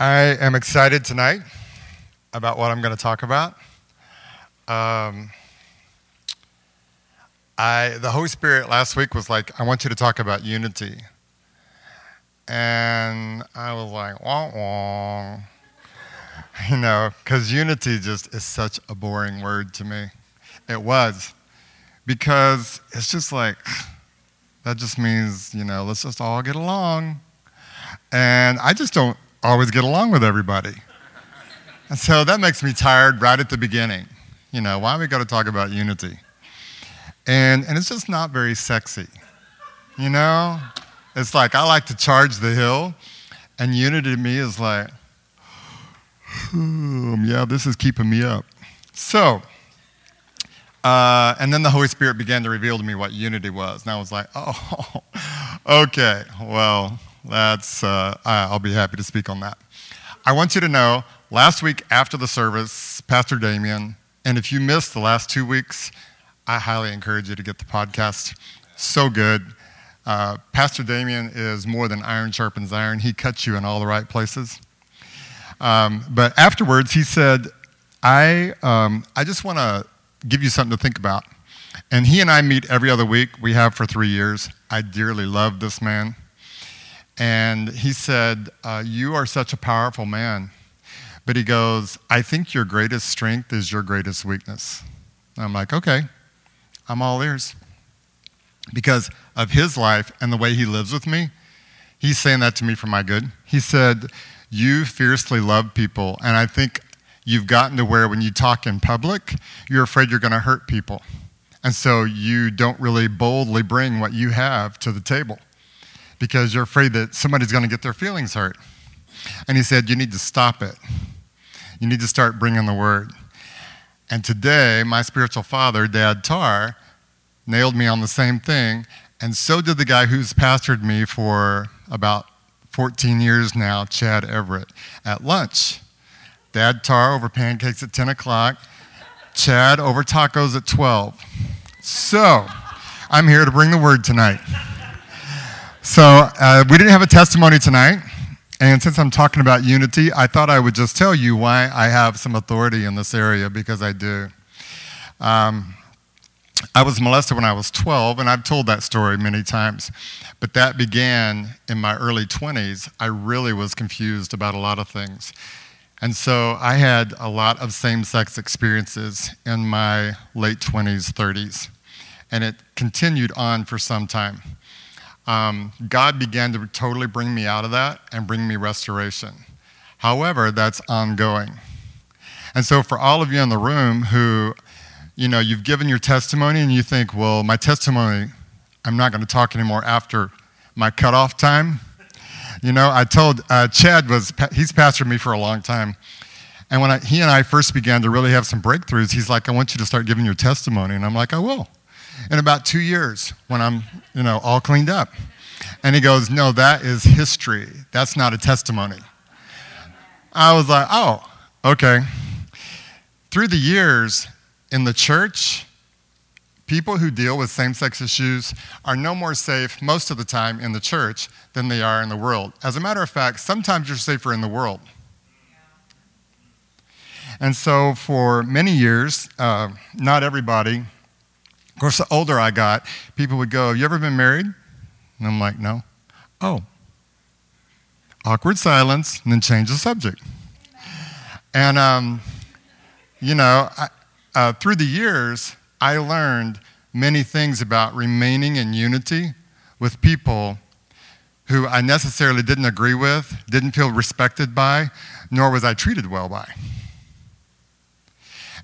I am excited tonight about what I'm going to talk about. Um, I, the Holy Spirit last week was like, I want you to talk about unity. And I was like, wah wah. You know, because unity just is such a boring word to me. It was. Because it's just like, that just means, you know, let's just all get along. And I just don't always get along with everybody. And so that makes me tired right at the beginning. You know, why we got to talk about unity? And, and it's just not very sexy. You know? It's like I like to charge the hill, and unity to me is like, hmm, yeah, this is keeping me up. So, uh, and then the Holy Spirit began to reveal to me what unity was. And I was like, oh, okay, well, that's, uh, I'll be happy to speak on that. I want you to know last week after the service, Pastor Damien, and if you missed the last two weeks, I highly encourage you to get the podcast. So good. Uh, Pastor Damien is more than iron sharpens iron. He cuts you in all the right places. Um, but afterwards, he said, I, um, I just want to give you something to think about. And he and I meet every other week. We have for three years. I dearly love this man. And he said, uh, You are such a powerful man. But he goes, I think your greatest strength is your greatest weakness. I'm like, Okay, I'm all ears. Because of his life and the way he lives with me, he's saying that to me for my good. He said, You fiercely love people. And I think you've gotten to where when you talk in public, you're afraid you're going to hurt people. And so you don't really boldly bring what you have to the table because you're afraid that somebody's going to get their feelings hurt. And he said, You need to stop it. You need to start bringing the word. And today, my spiritual father, Dad Tar, nailed me on the same thing. And so did the guy who's pastored me for about 14 years now, Chad Everett, at lunch. Dad Tar over pancakes at 10 o'clock, Chad over tacos at 12. So, I'm here to bring the word tonight. So, uh, we didn't have a testimony tonight. And since I'm talking about unity, I thought I would just tell you why I have some authority in this area because I do. Um, I was molested when I was 12, and I've told that story many times. But that began in my early 20s. I really was confused about a lot of things. And so I had a lot of same sex experiences in my late 20s, 30s. And it continued on for some time um, God began to totally bring me out of that and bring me restoration. However, that's ongoing. And so, for all of you in the room who, you know, you've given your testimony and you think, well, my testimony, I'm not going to talk anymore after my cutoff time. You know, I told uh, Chad was he's pastored me for a long time, and when I, he and I first began to really have some breakthroughs, he's like, "I want you to start giving your testimony," and I'm like, "I will." In about two years when I'm, you know, all cleaned up. And he goes, No, that is history. That's not a testimony. I was like, Oh, okay. Through the years in the church, people who deal with same sex issues are no more safe most of the time in the church than they are in the world. As a matter of fact, sometimes you're safer in the world. And so, for many years, uh, not everybody of course, the older I got, people would go, Have you ever been married? And I'm like, No. Oh. Awkward silence, and then change the subject. And, um, you know, I, uh, through the years, I learned many things about remaining in unity with people who I necessarily didn't agree with, didn't feel respected by, nor was I treated well by.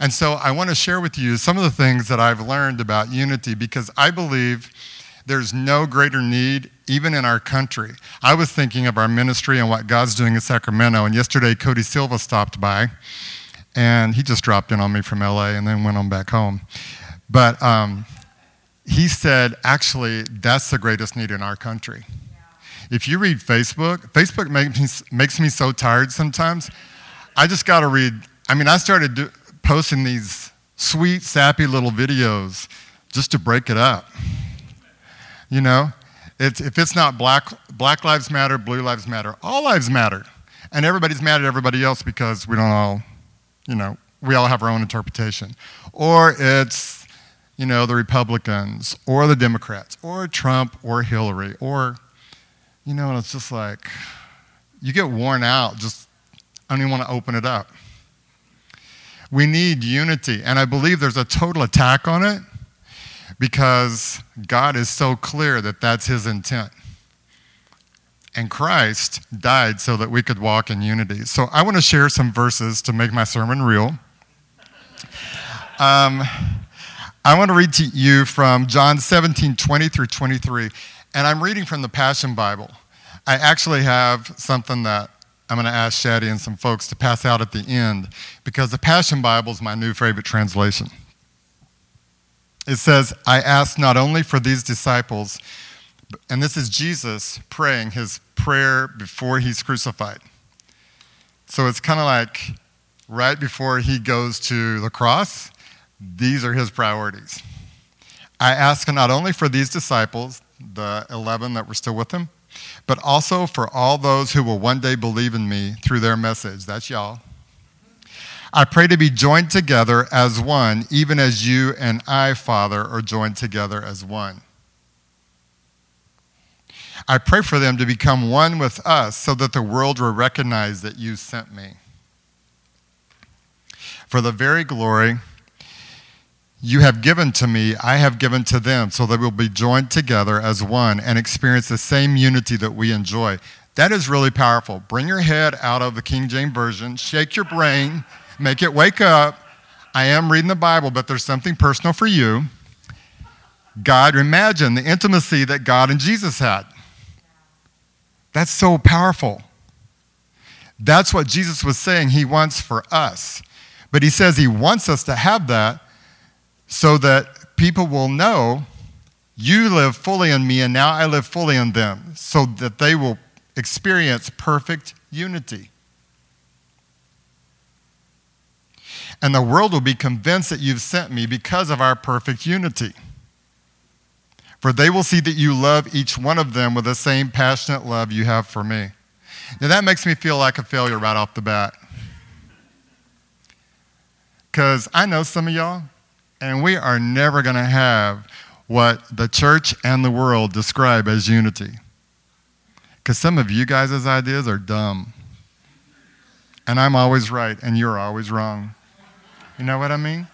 And so I want to share with you some of the things that I've learned about unity because I believe there's no greater need, even in our country. I was thinking of our ministry and what God's doing in Sacramento, and yesterday Cody Silva stopped by, and he just dropped in on me from LA and then went on back home. But um, he said, actually, that's the greatest need in our country. If you read Facebook, Facebook makes me, makes me so tired sometimes. I just got to read. I mean, I started do, posting these sweet, sappy little videos just to break it up. You know, it's, if it's not black, black lives matter, blue lives matter, all lives matter. And everybody's mad at everybody else because we don't all, you know, we all have our own interpretation. Or it's, you know, the Republicans or the Democrats or Trump or Hillary or, you know, and it's just like, you get worn out. Just, I don't even want to open it up. We need unity. And I believe there's a total attack on it because God is so clear that that's his intent. And Christ died so that we could walk in unity. So I want to share some verses to make my sermon real. Um, I want to read to you from John 17, 20 through 23. And I'm reading from the Passion Bible. I actually have something that I'm going to ask Shaddy and some folks to pass out at the end because the Passion Bible is my new favorite translation. It says, I ask not only for these disciples, and this is Jesus praying his prayer before he's crucified. So it's kind of like right before he goes to the cross, these are his priorities. I ask not only for these disciples, the 11 that were still with him, but also for all those who will one day believe in me through their message. That's y'all. I pray to be joined together as one, even as you and I, Father, are joined together as one. I pray for them to become one with us so that the world will recognize that you sent me. For the very glory you have given to me, I have given to them, so that we'll be joined together as one and experience the same unity that we enjoy. That is really powerful. Bring your head out of the King James Version, shake your brain, make it wake up. I am reading the Bible, but there's something personal for you. God, imagine the intimacy that God and Jesus had. That's so powerful. That's what Jesus was saying he wants for us. But he says he wants us to have that so that people will know you live fully in me and now I live fully in them, so that they will experience perfect unity. And the world will be convinced that you've sent me because of our perfect unity. For they will see that you love each one of them with the same passionate love you have for me. Now, that makes me feel like a failure right off the bat. Because I know some of y'all, and we are never going to have what the church and the world describe as unity. Because some of you guys' ideas are dumb. And I'm always right, and you're always wrong. You know what I mean?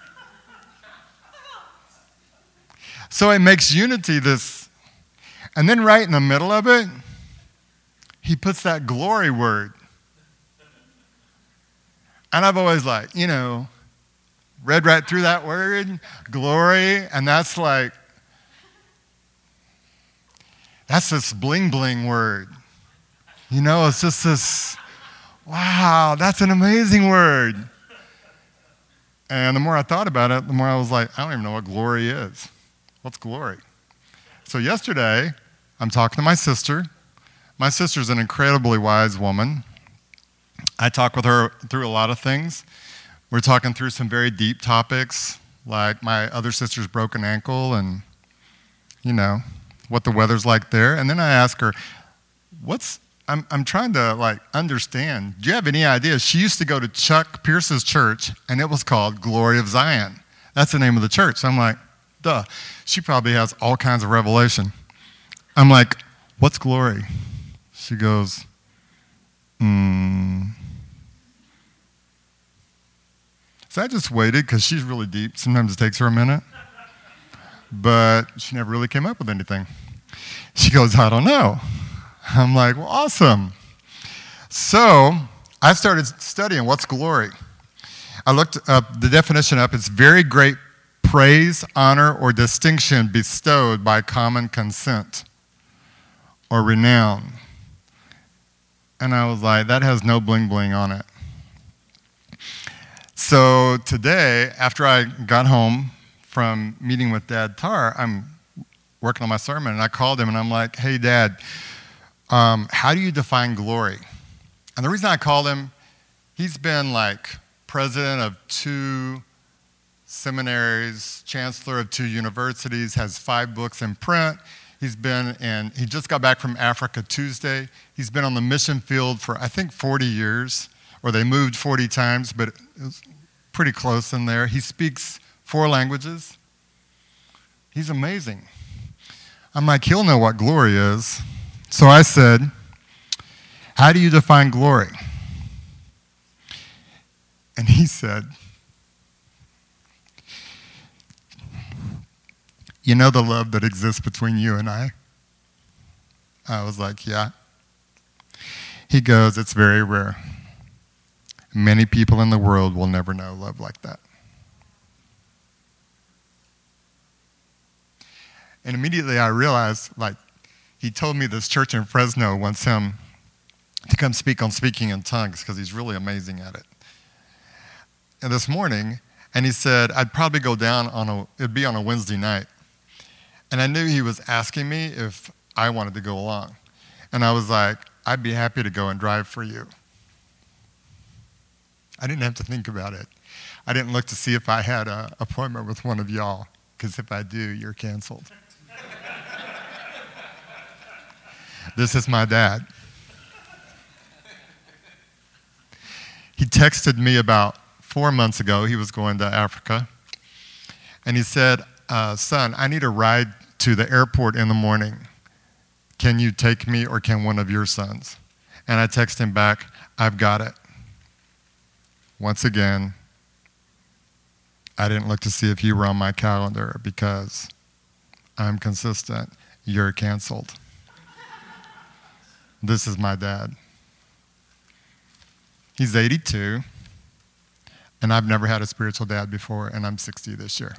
So it makes unity this. And then right in the middle of it, he puts that glory word. And I've always like, you know, read right through that word, glory, and that's like, that's this bling bling word. You know, it's just this, wow, that's an amazing word. And the more I thought about it, the more I was like, I don't even know what glory is. What's glory? So yesterday, I'm talking to my sister. My sister's an incredibly wise woman. I talk with her through a lot of things. We're talking through some very deep topics, like my other sister's broken ankle and, you know, what the weather's like there. And then I ask her, what's, I'm, I'm trying to like understand. Do you have any idea? She used to go to Chuck Pierce's church, and it was called Glory of Zion. That's the name of the church. So I'm like, duh. She probably has all kinds of revelation. I'm like, what's glory? She goes, hmm. So I just waited because she's really deep. Sometimes it takes her a minute. But she never really came up with anything. She goes, I don't know. I'm like, well, awesome. So I started studying what's glory. I looked up the definition up. It's very great praise, honor, or distinction bestowed by common consent or renown. And I was like, that has no bling bling on it. So today, after I got home from meeting with Dad Tar, I'm working on my sermon, and I called him and I'm like, hey, Dad, um, how do you define glory? And the reason I called him, he's been like president of two seminaries, chancellor of two universities, has five books in print. He's been in, he just got back from Africa Tuesday. He's been on the mission field for, I think, 40 years, or they moved 40 times, but it was pretty close in there. He speaks four languages. He's amazing. I'm like, he'll know what glory is. So I said, How do you define glory? And he said, You know the love that exists between you and I? I was like, Yeah. He goes, It's very rare. Many people in the world will never know love like that. And immediately I realized, like, he told me this church in Fresno wants him to come speak on speaking in tongues because he's really amazing at it. And this morning, and he said, I'd probably go down on a, it'd be on a Wednesday night. And I knew he was asking me if I wanted to go along. And I was like, I'd be happy to go and drive for you. I didn't have to think about it. I didn't look to see if I had an appointment with one of y'all, because if I do, you're canceled. this is my dad. He texted me about four months ago. He was going to Africa. And he said, uh, Son, I need a ride to the airport in the morning. Can you take me or can one of your sons? And I text him back, I've got it. Once again, I didn't look to see if you were on my calendar because I'm consistent. You're canceled. this is my dad. He's 82, and I've never had a spiritual dad before, and I'm 60 this year.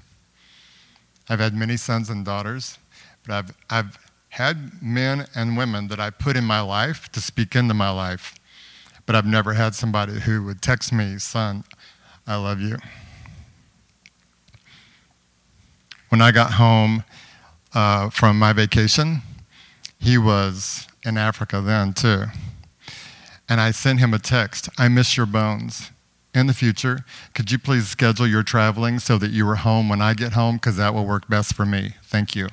I've had many sons and daughters, but I've, I've had men and women that I put in my life to speak into my life, but I've never had somebody who would text me, son, I love you. When I got home uh, from my vacation, he was in Africa then too. And I sent him a text I miss your bones in the future, could you please schedule your traveling so that you are home when I get home? Because that will work best for me. Thank you.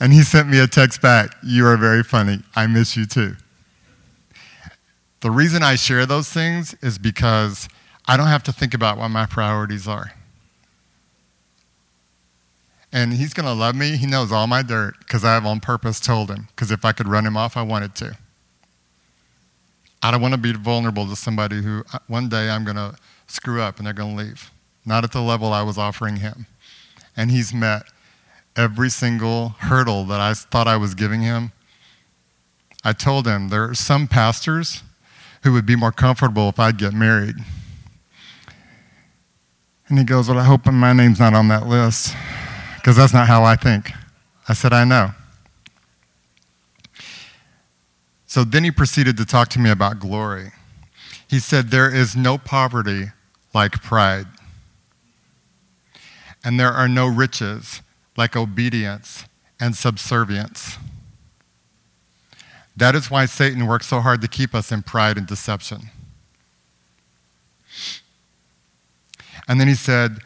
And he sent me a text back You are very funny. I miss you too. The reason I share those things is because I don't have to think about what my priorities are. And he's going to love me. He knows all my dirt because I have on purpose told him. Because if I could run him off, I wanted to. I don't want to be vulnerable to somebody who uh, one day I'm going to screw up and they're going to leave. Not at the level I was offering him. And he's met every single hurdle that I thought I was giving him. I told him there are some pastors who would be more comfortable if I'd get married. And he goes, Well, I hope my name's not on that list because that's not how I think. I said, I know. So then he proceeded to talk to me about glory. He said, There is no poverty like pride, and there are no riches like obedience and subservience. That is why Satan works so hard to keep us in pride and deception. And then he said,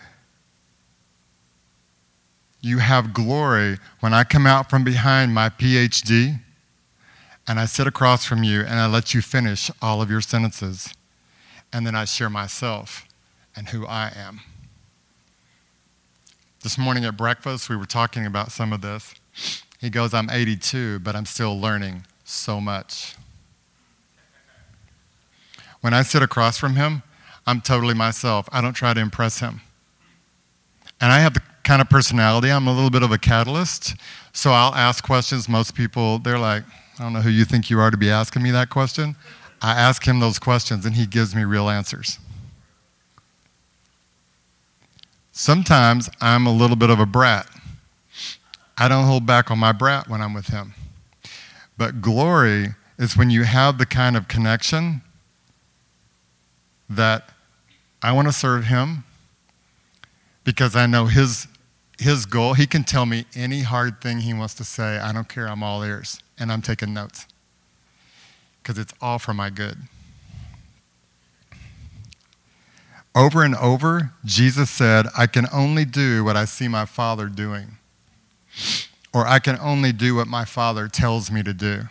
You have glory when I come out from behind my PhD and I sit across from you and I let you finish all of your sentences. And then I share myself and who I am. This morning at breakfast, we were talking about some of this. He goes, I'm 82, but I'm still learning so much. When I sit across from him, I'm totally myself. I don't try to impress him. And I have the kind of personality, I'm a little bit of a catalyst. So I'll ask questions. Most people, they're like, I don't know who you think you are to be asking me that question. I ask him those questions and he gives me real answers. Sometimes I'm a little bit of a brat. I don't hold back on my brat when I'm with him. But glory is when you have the kind of connection that I want to serve him because I know his, his goal. He can tell me any hard thing he wants to say. I don't care. I'm all ears and I'm taking notes because it's all for my good. Over and over, Jesus said, I can only do what I see my Father doing. Or I can only do what my Father tells me to do.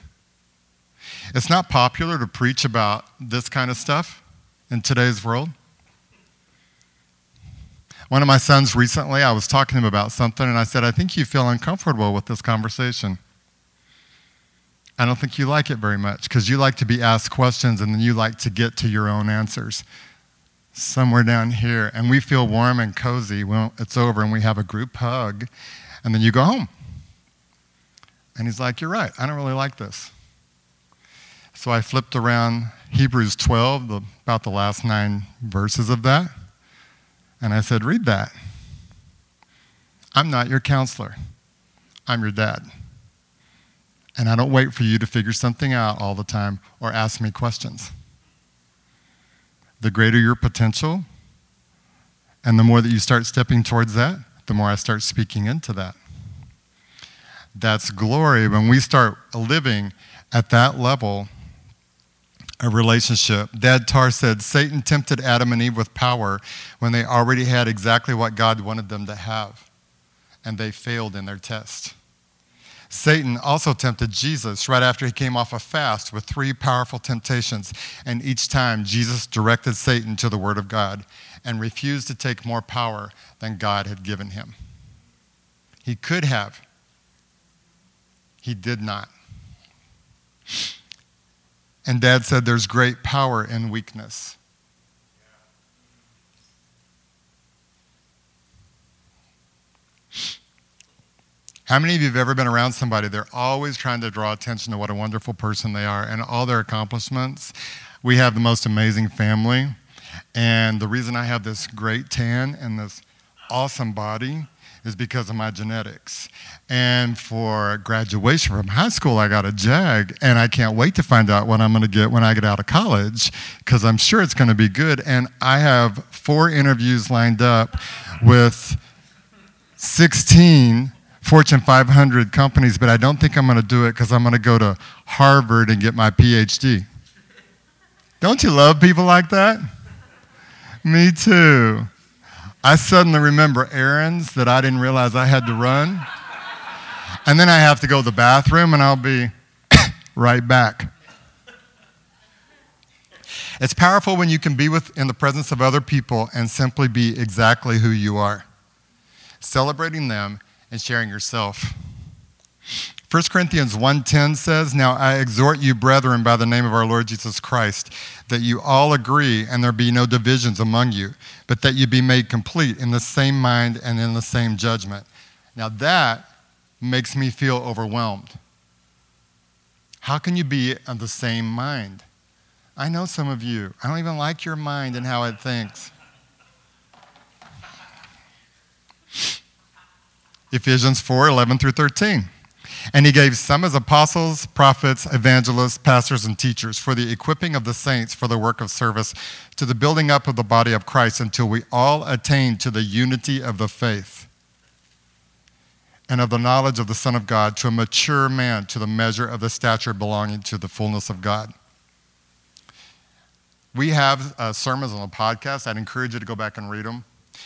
It's not popular to preach about this kind of stuff in today's world. One of my sons recently, I was talking to him about something, and I said, I think you feel uncomfortable with this conversation. I don't think you like it very much because you like to be asked questions and then you like to get to your own answers. Somewhere down here, and we feel warm and cozy when it's over and we have a group hug, and then you go home. And he's like, You're right, I don't really like this. So I flipped around Hebrews 12, the, about the last nine verses of that, and I said, Read that. I'm not your counselor, I'm your dad. And I don't wait for you to figure something out all the time or ask me questions. The greater your potential, and the more that you start stepping towards that, the more I start speaking into that. That's glory when we start living at that level a relationship. Dad Tar said Satan tempted Adam and Eve with power when they already had exactly what God wanted them to have, and they failed in their test. Satan also tempted Jesus right after he came off a fast with three powerful temptations. And each time, Jesus directed Satan to the Word of God and refused to take more power than God had given him. He could have, he did not. And dad said there's great power in weakness. How many of you have ever been around somebody? They're always trying to draw attention to what a wonderful person they are and all their accomplishments. We have the most amazing family. And the reason I have this great tan and this awesome body is because of my genetics. And for graduation from high school, I got a JAG, and I can't wait to find out what I'm going to get when I get out of college because I'm sure it's going to be good. And I have four interviews lined up with 16 Fortune 500 companies, but I don't think I'm going to do it because I'm going to go to Harvard and get my PhD. Don't you love people like that? Me too. I suddenly remember errands that I didn't realize I had to run. And then I have to go to the bathroom and I'll be right back. It's powerful when you can be with, in the presence of other people and simply be exactly who you are, celebrating them and sharing yourself. 1 Corinthians 1:10 says, "Now I exhort you, brethren, by the name of our Lord Jesus Christ, that you all agree and there be no divisions among you, but that you be made complete in the same mind and in the same judgment." Now that makes me feel overwhelmed. How can you be of the same mind? I know some of you. I don't even like your mind and how it thinks. Ephesians 4 11 through 13. And he gave some as apostles, prophets, evangelists, pastors, and teachers for the equipping of the saints for the work of service, to the building up of the body of Christ until we all attain to the unity of the faith and of the knowledge of the Son of God, to a mature man, to the measure of the stature belonging to the fullness of God. We have uh, sermons on the podcast. I'd encourage you to go back and read them,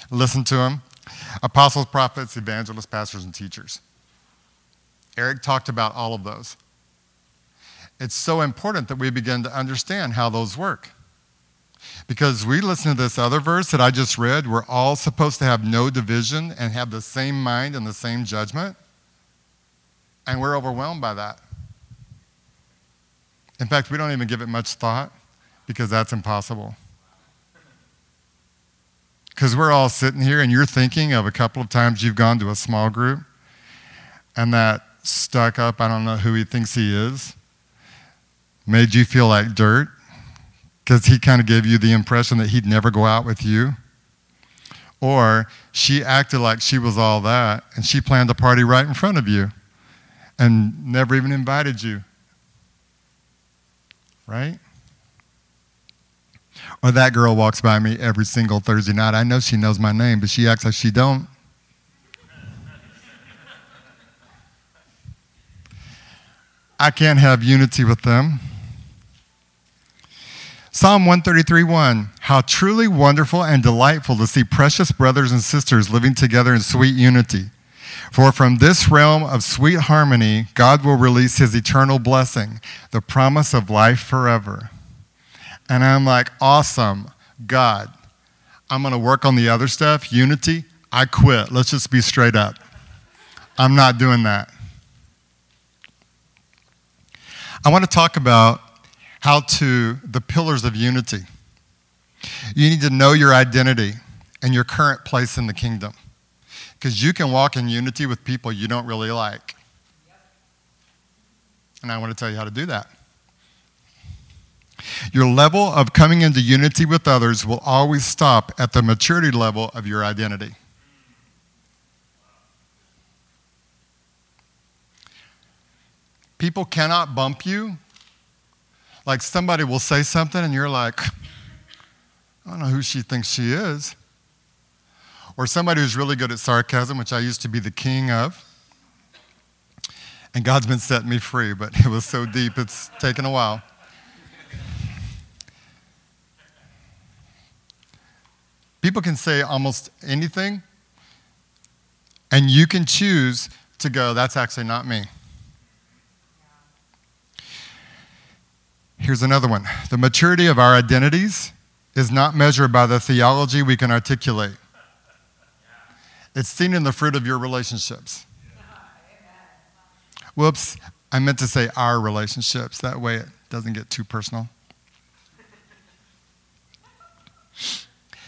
listen to them. Apostles, prophets, evangelists, pastors, and teachers. Eric talked about all of those. It's so important that we begin to understand how those work. Because we listen to this other verse that I just read, we're all supposed to have no division and have the same mind and the same judgment. And we're overwhelmed by that. In fact, we don't even give it much thought because that's impossible. Because we're all sitting here and you're thinking of a couple of times you've gone to a small group and that stuck up, I don't know who he thinks he is, made you feel like dirt because he kind of gave you the impression that he'd never go out with you. Or she acted like she was all that and she planned a party right in front of you and never even invited you. Right? Or that girl walks by me every single Thursday night. I know she knows my name, but she acts like she don't. I can't have unity with them. Psalm 133 1 How truly wonderful and delightful to see precious brothers and sisters living together in sweet unity. For from this realm of sweet harmony, God will release his eternal blessing, the promise of life forever. And I'm like, awesome, God. I'm going to work on the other stuff, unity. I quit. Let's just be straight up. I'm not doing that. I want to talk about how to, the pillars of unity. You need to know your identity and your current place in the kingdom. Because you can walk in unity with people you don't really like. And I want to tell you how to do that. Your level of coming into unity with others will always stop at the maturity level of your identity. People cannot bump you. Like somebody will say something and you're like, I don't know who she thinks she is. Or somebody who's really good at sarcasm, which I used to be the king of. And God's been setting me free, but it was so deep, it's taken a while. People can say almost anything, and you can choose to go, that's actually not me. Here's another one. The maturity of our identities is not measured by the theology we can articulate. It's seen in the fruit of your relationships. Whoops, I meant to say our relationships. That way it doesn't get too personal.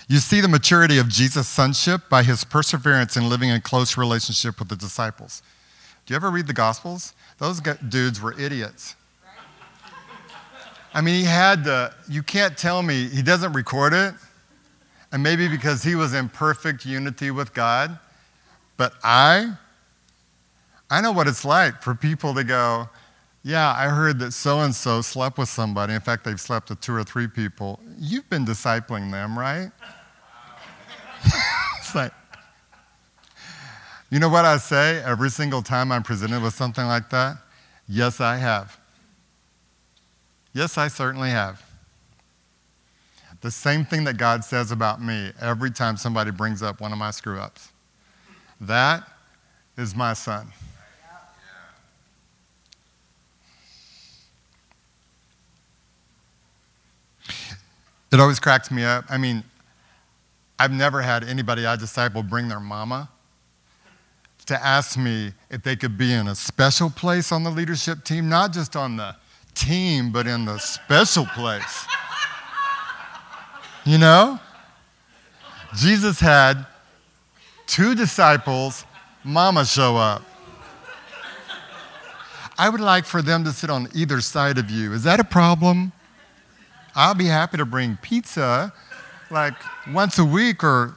You see the maturity of Jesus' sonship by his perseverance in living in close relationship with the disciples. Do you ever read the Gospels? Those dudes were idiots. I mean, he had to, you can't tell me, he doesn't record it. And maybe because he was in perfect unity with God. But I, I know what it's like for people to go, yeah, I heard that so and so slept with somebody. In fact, they've slept with two or three people. You've been discipling them, right? it's like, you know what I say every single time I'm presented with something like that? Yes, I have. Yes, I certainly have. The same thing that God says about me every time somebody brings up one of my screw ups. That is my son. It always cracks me up. I mean, I've never had anybody I disciple bring their mama to ask me if they could be in a special place on the leadership team, not just on the team, but in the special place. You know? Jesus had two disciples, mama show up. I would like for them to sit on either side of you. Is that a problem? I'll be happy to bring pizza like once a week or.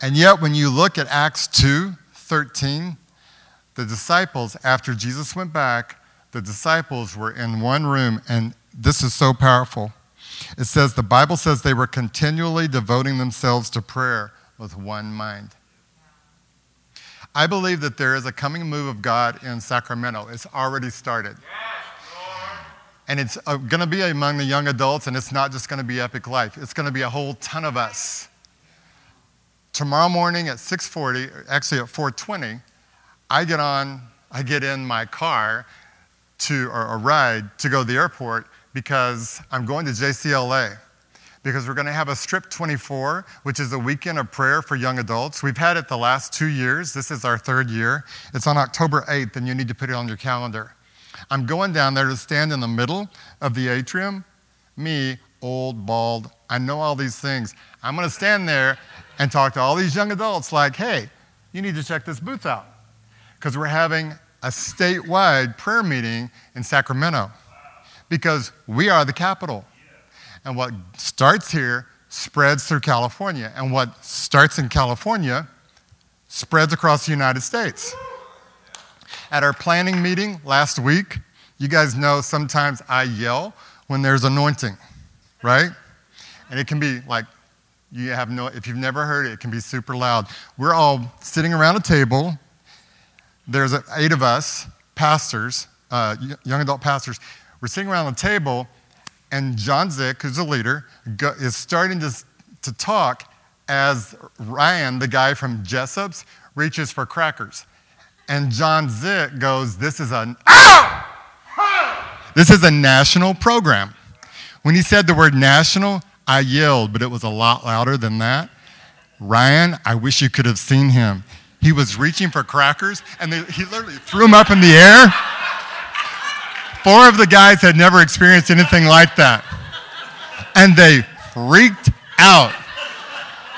And yet, when you look at Acts 2 13, the disciples, after Jesus went back, the disciples were in one room, and this is so powerful. It says, the Bible says they were continually devoting themselves to prayer with one mind. I believe that there is a coming move of God in Sacramento. It's already started. and it's uh, going to be among the young adults, and it's not just going to be Epic Life. It's going to be a whole ton of us. Tomorrow morning at 6:40, actually at 4:20, I get on, I get in my car to, or a ride to go to the airport because I'm going to JCLA because we're going to have a Strip 24, which is a weekend of prayer for young adults. We've had it the last two years. This is our third year. It's on October 8th, and you need to put it on your calendar. I'm going down there to stand in the middle of the atrium. Me, old, bald, I know all these things. I'm going to stand there and talk to all these young adults like, hey, you need to check this booth out because we're having a statewide prayer meeting in Sacramento because we are the capital. And what starts here spreads through California. And what starts in California spreads across the United States. At our planning meeting last week, you guys know sometimes I yell when there's anointing, right? And it can be like, you have no, if you've never heard it, it can be super loud. We're all sitting around a table there's eight of us, pastors, uh, young adult pastors. We're sitting around the table, and John Zick, who's a leader, is starting to, to talk as Ryan, the guy from Jessup's, reaches for crackers. And John Zick goes, This is a ow! This is a national program. When he said the word national, I yelled, but it was a lot louder than that. Ryan, I wish you could have seen him. He was reaching for crackers, and they, he literally threw them up in the air. Four of the guys had never experienced anything like that. And they freaked out.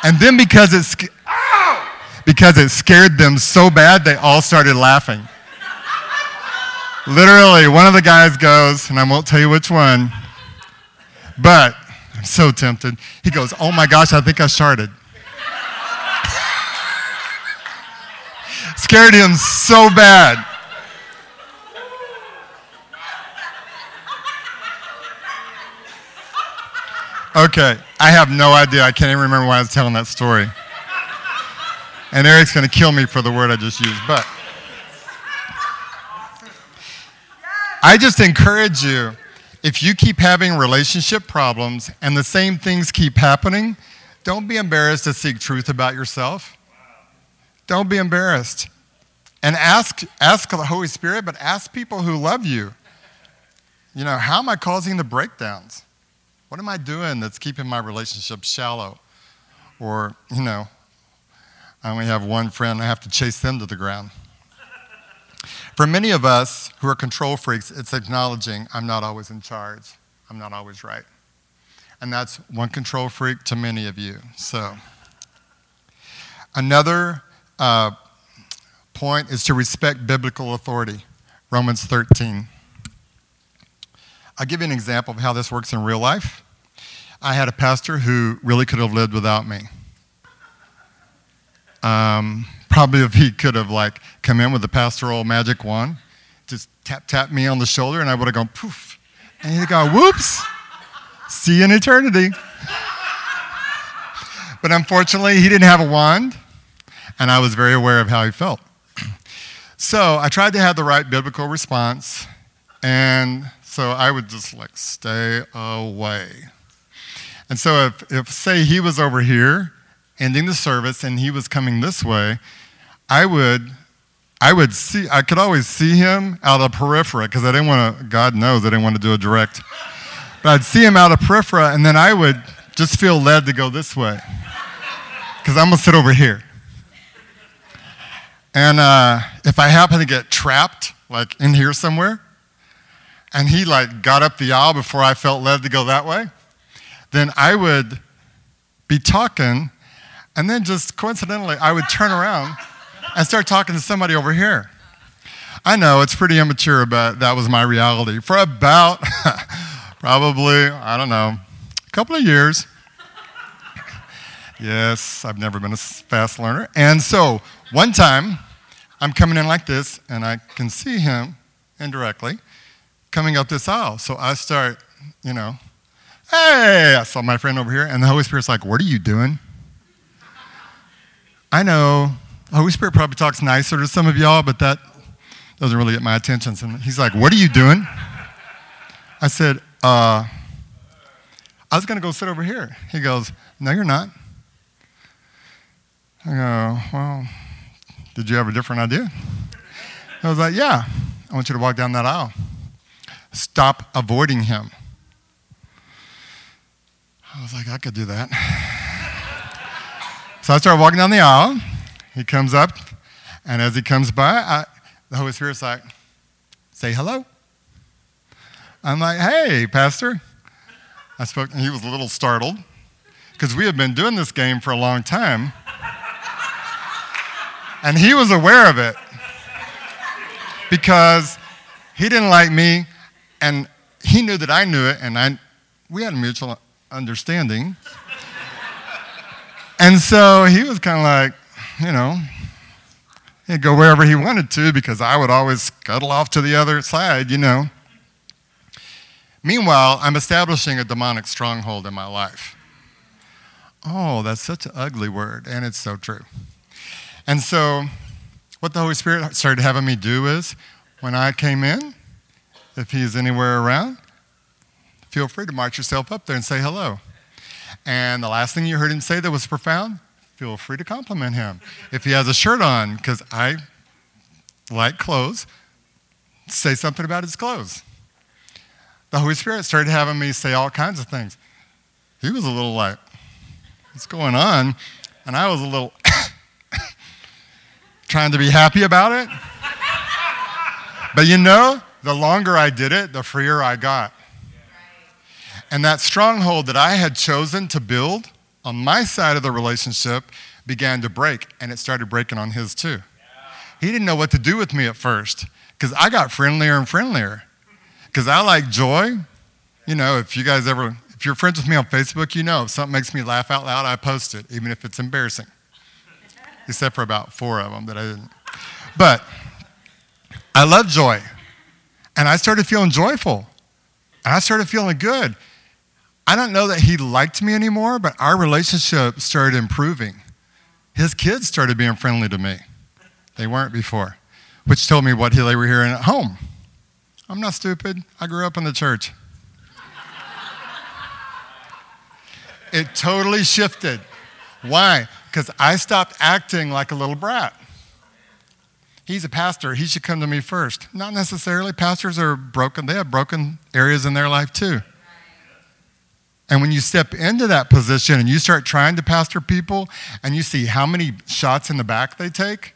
And then because it, because it scared them so bad, they all started laughing. Literally, one of the guys goes, and I won't tell you which one, but I'm so tempted. He goes, Oh my gosh, I think I started. Scared him so bad. Okay, I have no idea. I can't even remember why I was telling that story. And Eric's going to kill me for the word I just used. But I just encourage you if you keep having relationship problems and the same things keep happening, don't be embarrassed to seek truth about yourself. Don't be embarrassed. And ask, ask the Holy Spirit, but ask people who love you. You know, how am I causing the breakdowns? What am I doing that's keeping my relationship shallow? Or, you know, I only have one friend, I have to chase them to the ground. For many of us who are control freaks, it's acknowledging I'm not always in charge, I'm not always right. And that's one control freak to many of you. So, another uh, point is to respect biblical authority. Romans 13. I'll give you an example of how this works in real life. I had a pastor who really could have lived without me. Um, probably if he could have like come in with the pastoral magic wand, just tap tap me on the shoulder, and I would have gone poof, and he'd go whoops, see you in eternity. but unfortunately, he didn't have a wand, and I was very aware of how he felt. So I tried to have the right biblical response, and so I would just like stay away. And so if, if say he was over here ending the service and he was coming this way, I would I would see I could always see him out of periphery because I didn't want to God knows I didn't want to do a direct. But I'd see him out of periphery and then I would just feel led to go this way. Because I'm gonna sit over here. And uh, if I happen to get trapped, like in here somewhere, and he like got up the aisle before I felt led to go that way, then I would be talking, and then just coincidentally, I would turn around and start talking to somebody over here. I know it's pretty immature, but that was my reality for about probably, I don't know, a couple of years. Yes, I've never been a fast learner. And so one time, I'm coming in like this, and I can see him indirectly coming up this aisle. So I start, you know, hey, I saw my friend over here, and the Holy Spirit's like, what are you doing? I know the Holy Spirit probably talks nicer to some of y'all, but that doesn't really get my attention. So he's like, what are you doing? I said, uh, I was going to go sit over here. He goes, no, you're not. I go, well, did you have a different idea? I was like, yeah, I want you to walk down that aisle. Stop avoiding him. I was like, I could do that. so I started walking down the aisle. He comes up, and as he comes by, I, the Holy Spirit's like, say hello. I'm like, hey, Pastor. I spoke, and he was a little startled because we had been doing this game for a long time. And he was aware of it because he didn't like me, and he knew that I knew it, and I, we had a mutual understanding. and so he was kind of like, you know, he'd go wherever he wanted to because I would always scuttle off to the other side, you know. Meanwhile, I'm establishing a demonic stronghold in my life. Oh, that's such an ugly word, and it's so true. And so, what the Holy Spirit started having me do is when I came in, if he's anywhere around, feel free to march yourself up there and say hello. And the last thing you heard him say that was profound, feel free to compliment him. If he has a shirt on, because I like clothes, say something about his clothes. The Holy Spirit started having me say all kinds of things. He was a little like, what's going on? And I was a little trying to be happy about it. But you know, the longer I did it, the freer I got. And that stronghold that I had chosen to build on my side of the relationship began to break, and it started breaking on his too. He didn't know what to do with me at first because I got friendlier and friendlier. Because I like joy. You know, if you guys ever, if you're friends with me on Facebook, you know if something makes me laugh out loud, I post it, even if it's embarrassing. Except for about four of them that I didn't. But I love joy. And I started feeling joyful. And I started feeling good. I don't know that he liked me anymore, but our relationship started improving. His kids started being friendly to me. They weren't before, which told me what he they were hearing at home. I'm not stupid. I grew up in the church. it totally shifted. Why? Because I stopped acting like a little brat. He's a pastor. He should come to me first. Not necessarily. Pastors are broken, they have broken areas in their life too. And when you step into that position and you start trying to pastor people and you see how many shots in the back they take,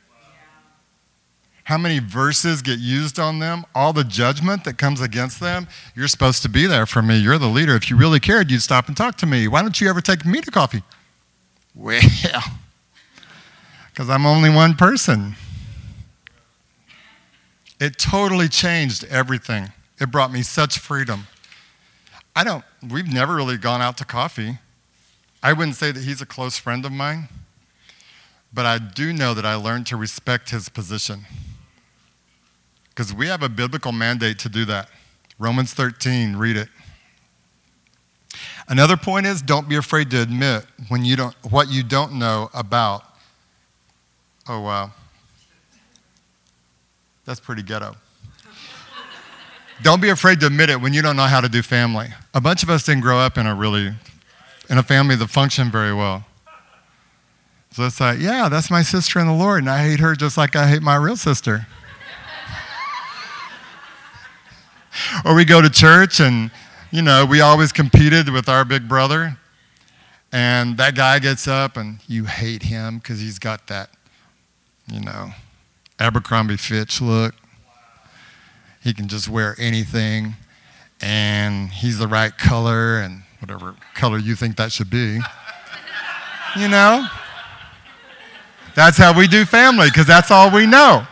how many verses get used on them, all the judgment that comes against them, you're supposed to be there for me. You're the leader. If you really cared, you'd stop and talk to me. Why don't you ever take me to coffee? Well, because I'm only one person. It totally changed everything. It brought me such freedom. I don't, we've never really gone out to coffee. I wouldn't say that he's a close friend of mine, but I do know that I learned to respect his position. Because we have a biblical mandate to do that. Romans 13, read it. Another point is don't be afraid to admit when you don't, what you don't know about. Oh, wow. That's pretty ghetto. Don't be afraid to admit it when you don't know how to do family. A bunch of us didn't grow up in a really, in a family that functioned very well. So it's like, yeah, that's my sister in the Lord, and I hate her just like I hate my real sister. or we go to church, and, you know, we always competed with our big brother, and that guy gets up, and you hate him because he's got that, you know, Abercrombie Fitch look. He can just wear anything, and he's the right color and whatever color you think that should be. You know? That's how we do family because that's all we know.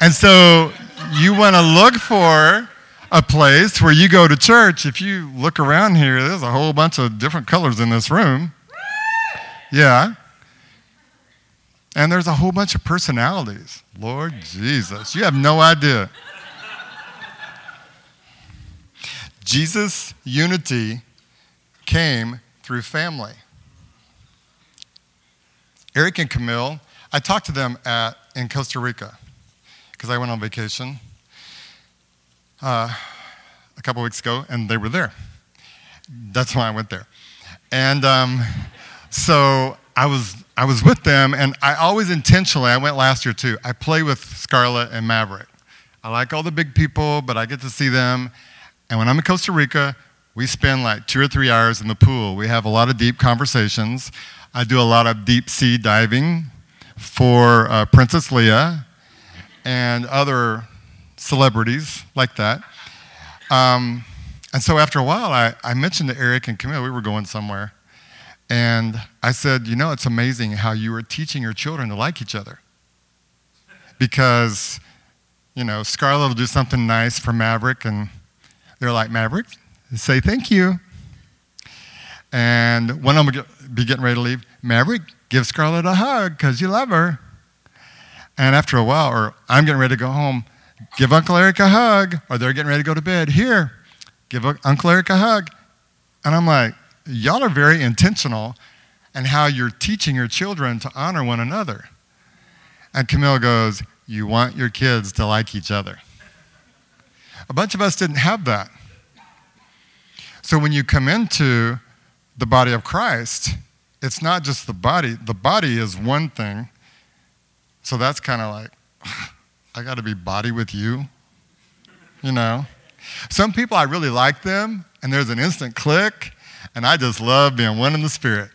And so you want to look for a place where you go to church. If you look around here, there's a whole bunch of different colors in this room. Yeah. And there's a whole bunch of personalities. Lord Jesus, you have no idea. Jesus' unity came through family. Eric and Camille, I talked to them at, in Costa Rica because I went on vacation uh, a couple weeks ago and they were there. That's why I went there. And um, so I was I was with them, and I always intentionally, I went last year too, I play with Scarlett and Maverick. I like all the big people, but I get to see them. And when I'm in Costa Rica, we spend like two or three hours in the pool. We have a lot of deep conversations. I do a lot of deep sea diving for uh, Princess Leia and other celebrities like that. Um, and so after a while, I, I mentioned to Eric and Camille, we were going somewhere. And I said, You know, it's amazing how you are teaching your children to like each other. Because, you know, Scarlett will do something nice for Maverick, and they're like, Maverick, say thank you. And one of them will be getting ready to leave. Maverick, give Scarlett a hug because you love her. And after a while, or I'm getting ready to go home, give Uncle Eric a hug, or they're getting ready to go to bed. Here, give Uncle Eric a hug. And I'm like, y'all are very intentional in how you're teaching your children to honor one another. And Camille goes, You want your kids to like each other. A bunch of us didn't have that. So when you come into the body of Christ, it's not just the body. The body is one thing. So that's kind of like, I got to be body with you, you know? Some people, I really like them, and there's an instant click, and I just love being one in the spirit.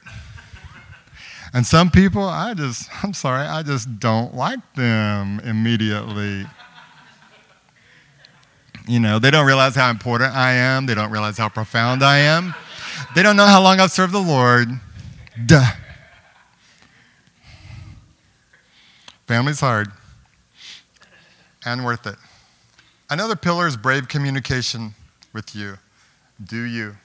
And some people, I just, I'm sorry, I just don't like them immediately. You know, they don't realize how important I am. They don't realize how profound I am. They don't know how long I've served the Lord. Duh. Family's hard and worth it. Another pillar is brave communication with you. Do you?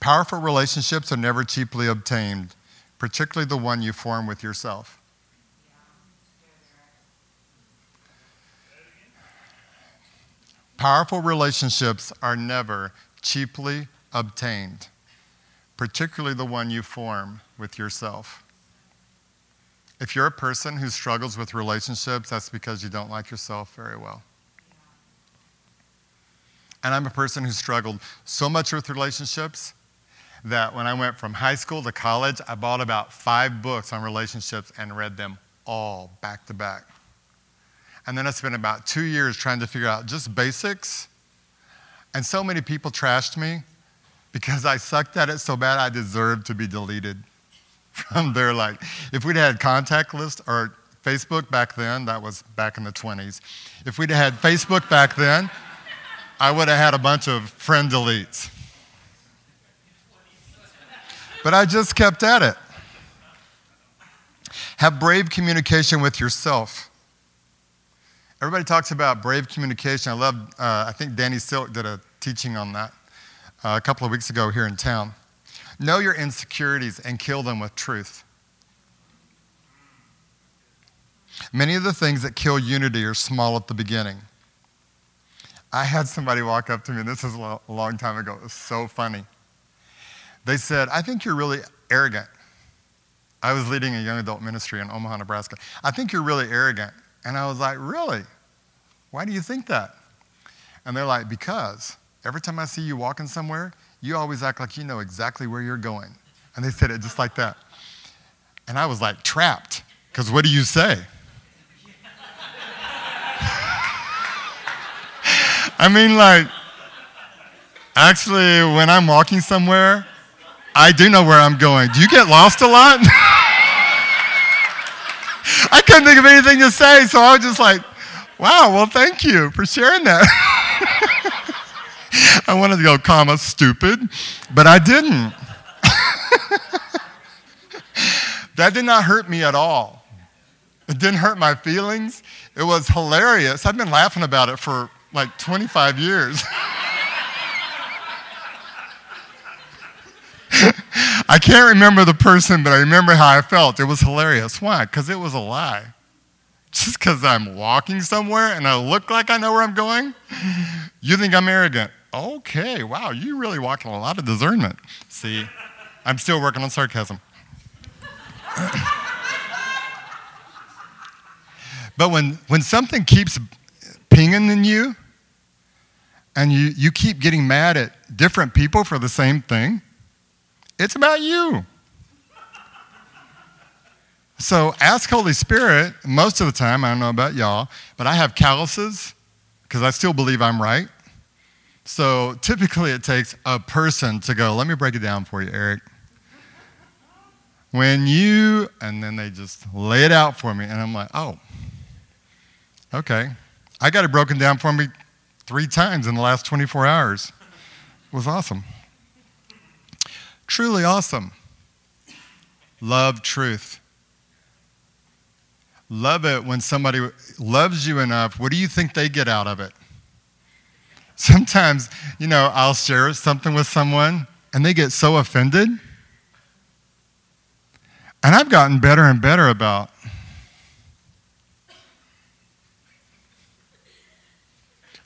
Powerful relationships are never cheaply obtained, particularly the one you form with yourself. Powerful relationships are never cheaply obtained, particularly the one you form with yourself. If you're a person who struggles with relationships, that's because you don't like yourself very well. And I'm a person who struggled so much with relationships that when I went from high school to college, I bought about five books on relationships and read them all back to back. And then I spent about two years trying to figure out just basics. And so many people trashed me because I sucked at it so bad I deserved to be deleted from their like if we'd had contact list or Facebook back then, that was back in the 20s. If we'd had Facebook back then, I would have had a bunch of friend deletes. But I just kept at it. Have brave communication with yourself. Everybody talks about brave communication. I love, uh, I think Danny Silk did a teaching on that uh, a couple of weeks ago here in town. Know your insecurities and kill them with truth. Many of the things that kill unity are small at the beginning. I had somebody walk up to me, and this is a long time ago. It was so funny. They said, I think you're really arrogant. I was leading a young adult ministry in Omaha, Nebraska. I think you're really arrogant. And I was like, Really? Why do you think that? And they're like, Because every time I see you walking somewhere, you always act like you know exactly where you're going. And they said it just like that. And I was like, Trapped. Because what do you say? I mean, like, actually, when I'm walking somewhere, I do know where I'm going. Do you get lost a lot? I couldn't think of anything to say, so I was just like, wow, well, thank you for sharing that. I wanted to go, comma, stupid, but I didn't. that did not hurt me at all. It didn't hurt my feelings. It was hilarious. I've been laughing about it for like 25 years. I can't remember the person, but I remember how I felt. It was hilarious. Why? Because it was a lie. Just because I'm walking somewhere and I look like I know where I'm going, you think I'm arrogant. Okay, wow, you really walking a lot of discernment. See, I'm still working on sarcasm. but when, when something keeps pinging in you, and you, you keep getting mad at different people for the same thing, it's about you. So ask Holy Spirit, most of the time, I don't know about y'all, but I have calluses because I still believe I'm right. So typically it takes a person to go, let me break it down for you, Eric. When you, and then they just lay it out for me, and I'm like, oh, okay. I got it broken down for me three times in the last 24 hours. It was awesome. Truly awesome. Love truth. Love it when somebody loves you enough. What do you think they get out of it? Sometimes, you know, I'll share something with someone and they get so offended. And I've gotten better and better about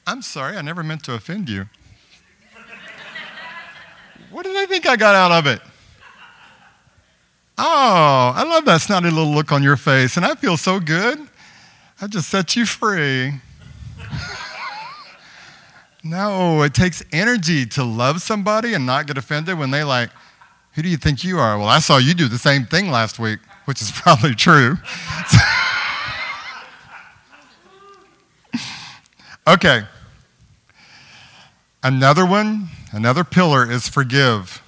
I'm sorry, I never meant to offend you. what do they think I got out of it? Oh, I love that snotty little look on your face, and I feel so good. I just set you free. No, it takes energy to love somebody and not get offended when they like, who do you think you are? Well, I saw you do the same thing last week, which is probably true. okay. Another one, another pillar is forgive.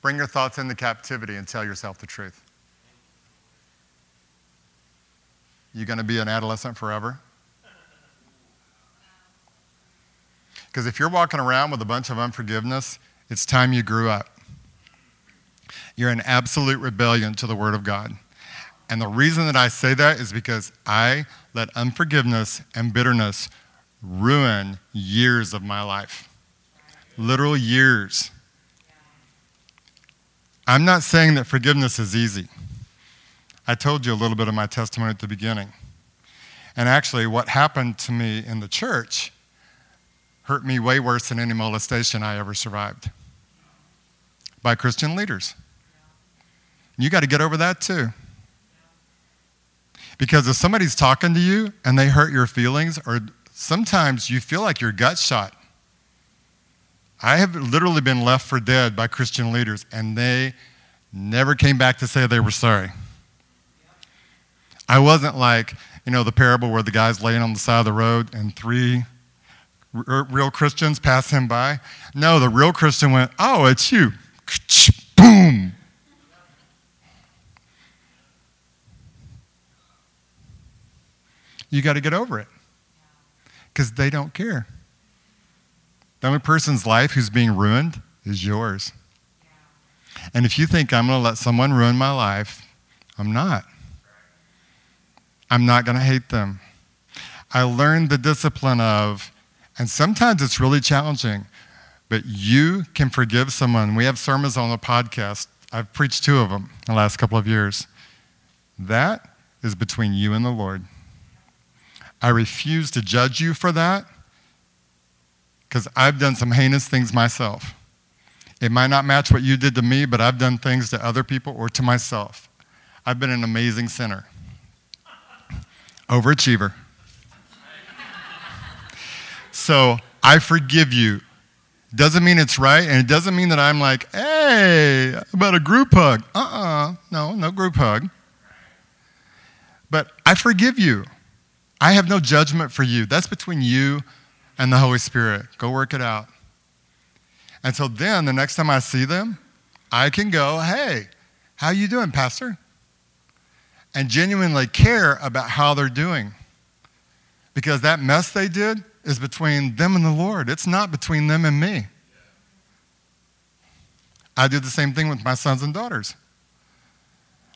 Bring your thoughts into captivity and tell yourself the truth. You going to be an adolescent forever? Because if you're walking around with a bunch of unforgiveness, it's time you grew up. You're in absolute rebellion to the Word of God. And the reason that I say that is because I let unforgiveness and bitterness ruin years of my life. Literal years. I'm not saying that forgiveness is easy. I told you a little bit of my testimony at the beginning. And actually, what happened to me in the church hurt me way worse than any molestation I ever survived by Christian leaders. You got to get over that too. Because if somebody's talking to you and they hurt your feelings, or sometimes you feel like your gut shot, I have literally been left for dead by Christian leaders, and they never came back to say they were sorry. I wasn't like, you know, the parable where the guy's laying on the side of the road and three r- real Christians pass him by. No, the real Christian went, Oh, it's you. Boom. You got to get over it because they don't care. The only person's life who's being ruined is yours. And if you think I'm going to let someone ruin my life, I'm not. I'm not going to hate them. I learned the discipline of, and sometimes it's really challenging, but you can forgive someone. We have sermons on the podcast. I've preached two of them in the last couple of years. That is between you and the Lord. I refuse to judge you for that because I've done some heinous things myself. It might not match what you did to me, but I've done things to other people or to myself. I've been an amazing sinner, overachiever. So I forgive you. Doesn't mean it's right, and it doesn't mean that I'm like, hey, about a group hug. Uh uh-uh, uh no, no group hug. But I forgive you. I have no judgment for you. That's between you and the Holy Spirit. Go work it out. And so then the next time I see them, I can go, "Hey, how you doing, pastor?" And genuinely care about how they're doing. Because that mess they did is between them and the Lord. It's not between them and me. I do the same thing with my sons and daughters.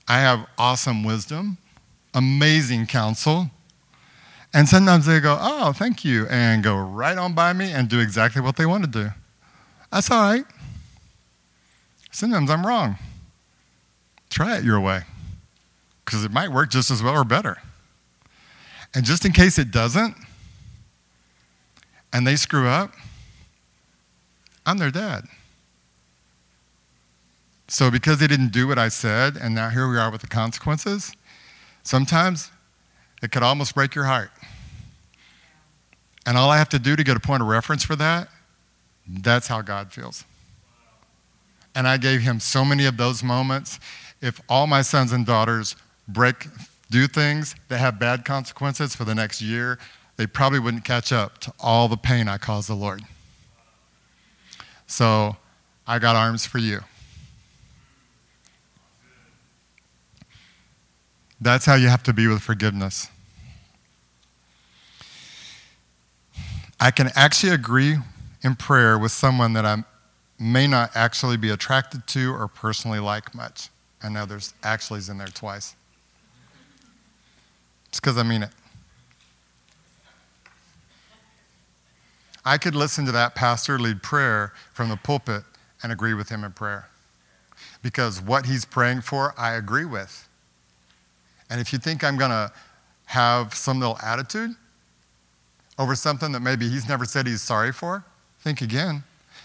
I have awesome wisdom, amazing counsel, and sometimes they go, oh, thank you, and go right on by me and do exactly what they want to do. That's all right. Sometimes I'm wrong. Try it your way, because it might work just as well or better. And just in case it doesn't, and they screw up, I'm their dad. So because they didn't do what I said, and now here we are with the consequences, sometimes it could almost break your heart. And all I have to do to get a point of reference for that, that's how God feels. And I gave him so many of those moments. If all my sons and daughters break, do things that have bad consequences for the next year, they probably wouldn't catch up to all the pain I caused the Lord. So I got arms for you. That's how you have to be with forgiveness. I can actually agree in prayer with someone that I may not actually be attracted to or personally like much. I know there's actuallys in there twice. It's because I mean it. I could listen to that pastor lead prayer from the pulpit and agree with him in prayer. Because what he's praying for, I agree with. And if you think I'm going to have some little attitude over something that maybe he's never said he's sorry for, think again.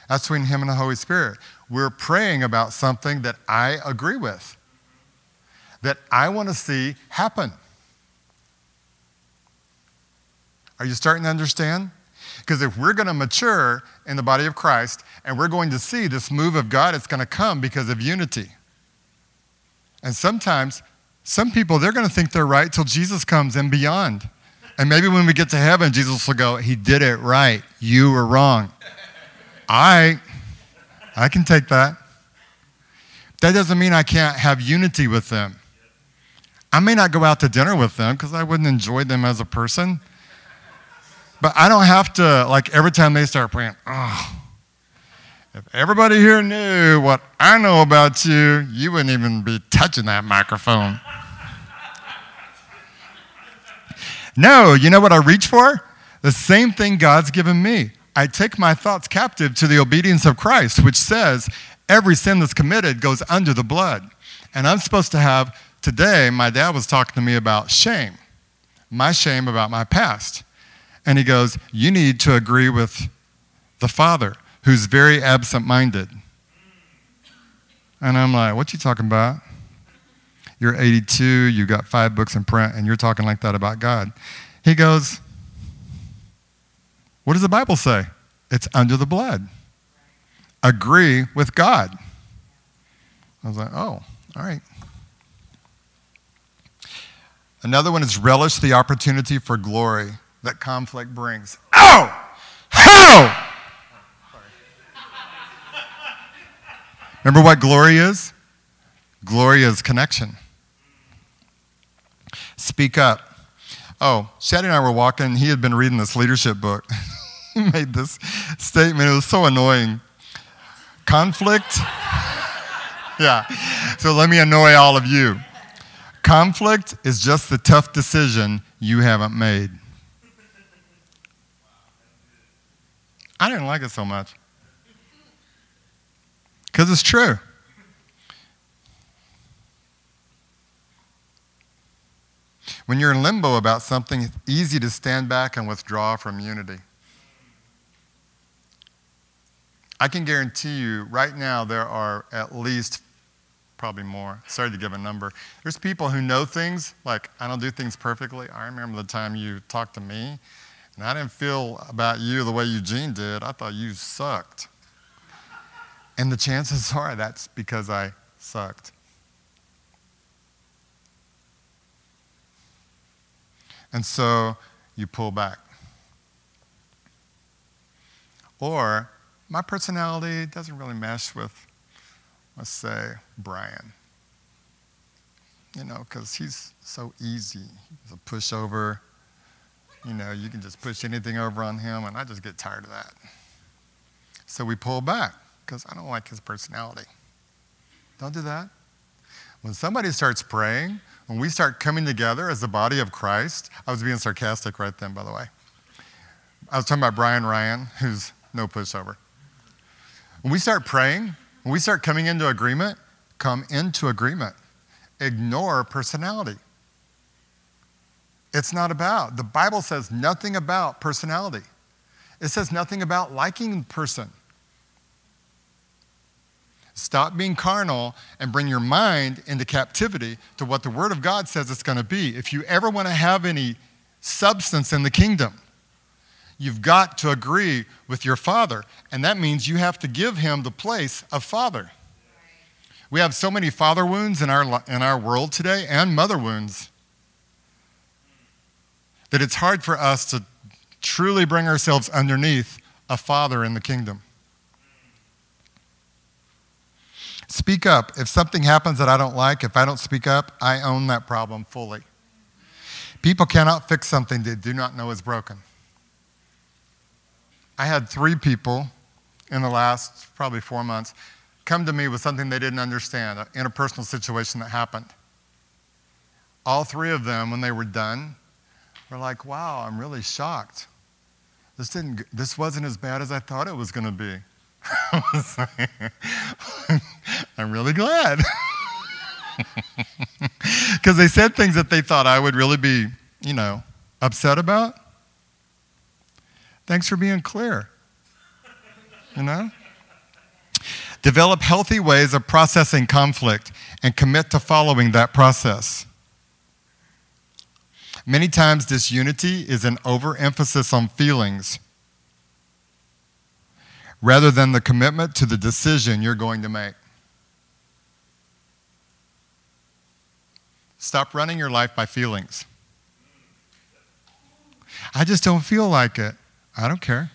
That's between him and the Holy Spirit. We're praying about something that I agree with, that I want to see happen. Are you starting to understand? Because if we're going to mature in the body of Christ and we're going to see this move of God, it's going to come because of unity. And sometimes, some people, they're going to think they're right till Jesus comes and beyond. And maybe when we get to heaven, Jesus will go, He did it right. You were wrong. I, I can take that. That doesn't mean I can't have unity with them. I may not go out to dinner with them because I wouldn't enjoy them as a person. But I don't have to, like, every time they start praying, oh, if everybody here knew what I know about you, you wouldn't even be touching that microphone. no, you know what I reach for? The same thing God's given me. I take my thoughts captive to the obedience of Christ, which says every sin that's committed goes under the blood. And I'm supposed to have, today, my dad was talking to me about shame, my shame about my past. And he goes, You need to agree with the Father, who's very absent minded. And I'm like, What you talking about? You're 82, you got five books in print, and you're talking like that about God. He goes, What does the Bible say? It's under the blood. Agree with God. I was like, Oh, all right. Another one is relish the opportunity for glory that conflict brings. Oh! How? Remember what glory is? Glory is connection. Speak up. Oh, Shaddy and I were walking. He had been reading this leadership book. he made this statement. It was so annoying. Conflict. yeah. So let me annoy all of you. Conflict is just the tough decision you haven't made. I didn't like it so much. Because it's true. When you're in limbo about something, it's easy to stand back and withdraw from unity. I can guarantee you right now there are at least, probably more, sorry to give a number. There's people who know things, like I don't do things perfectly. I remember the time you talked to me and I didn't feel about you the way Eugene did. I thought you sucked. And the chances are that's because I sucked. And so you pull back. Or my personality doesn't really mesh with, let's say, Brian. You know, because he's so easy. He's a pushover you know, you can just push anything over on him, and I just get tired of that. So we pull back because I don't like his personality. Don't do that. When somebody starts praying, when we start coming together as the body of Christ, I was being sarcastic right then, by the way. I was talking about Brian Ryan, who's no pushover. When we start praying, when we start coming into agreement, come into agreement. Ignore personality. It's not about. The Bible says nothing about personality. It says nothing about liking the person. Stop being carnal and bring your mind into captivity to what the Word of God says it's going to be. If you ever want to have any substance in the kingdom, you've got to agree with your Father. And that means you have to give Him the place of Father. We have so many father wounds in our, in our world today and mother wounds that it's hard for us to truly bring ourselves underneath a father in the kingdom. Speak up. If something happens that I don't like, if I don't speak up, I own that problem fully. People cannot fix something they do not know is broken. I had three people in the last probably four months come to me with something they didn't understand, an interpersonal situation that happened. All three of them, when they were done, we're like, wow, I'm really shocked. This, didn't, this wasn't as bad as I thought it was going to be. I'm really glad. Because they said things that they thought I would really be, you know, upset about. Thanks for being clear. You know? Develop healthy ways of processing conflict and commit to following that process. Many times, disunity is an overemphasis on feelings rather than the commitment to the decision you're going to make. Stop running your life by feelings. I just don't feel like it. I don't care.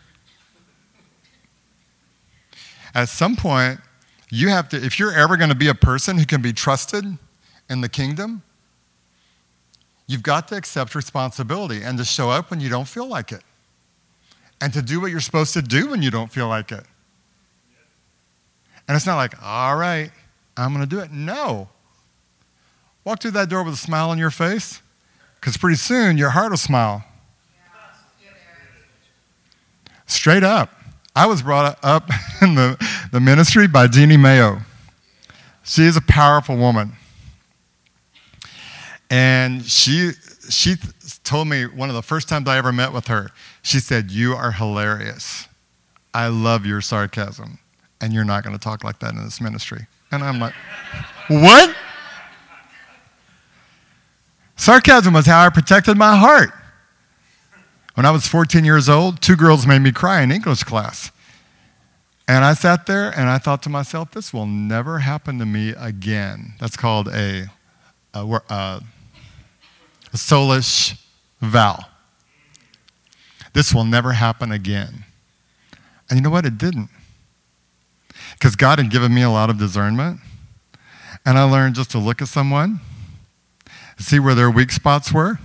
At some point, you have to, if you're ever going to be a person who can be trusted in the kingdom, you've got to accept responsibility and to show up when you don't feel like it. And to do what you're supposed to do when you don't feel like it. And it's not like, all right, I'm going to do it. No. Walk through that door with a smile on your face, because pretty soon your heart will smile. Straight up. I was brought up in the, the ministry by Jeanne Mayo. She is a powerful woman. And she, she told me one of the first times I ever met with her, she said, You are hilarious. I love your sarcasm. And you're not going to talk like that in this ministry. And I'm like, What? Sarcasm was how I protected my heart. When I was 14 years old, two girls made me cry in English class. And I sat there and I thought to myself, this will never happen to me again. That's called a, a, a, a soulish vow. This will never happen again. And you know what? It didn't. Because God had given me a lot of discernment. And I learned just to look at someone, see where their weak spots were.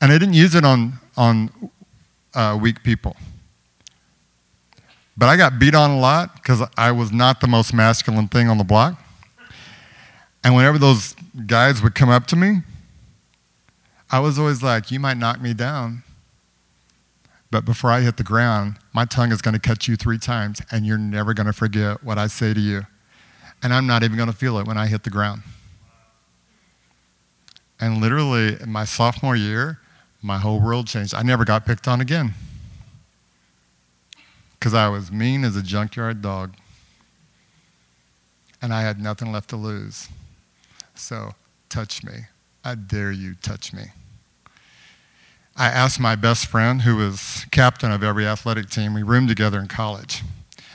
And I didn't use it on on uh, weak people. But I got beat on a lot because I was not the most masculine thing on the block. And whenever those guys would come up to me, I was always like, You might knock me down. But before I hit the ground, my tongue is going to cut you three times, and you're never going to forget what I say to you. And I'm not even going to feel it when I hit the ground. And literally, in my sophomore year, my whole world changed. I never got picked on again because I was mean as a junkyard dog. And I had nothing left to lose. So, touch me. I dare you, touch me. I asked my best friend, who was captain of every athletic team, we roomed together in college.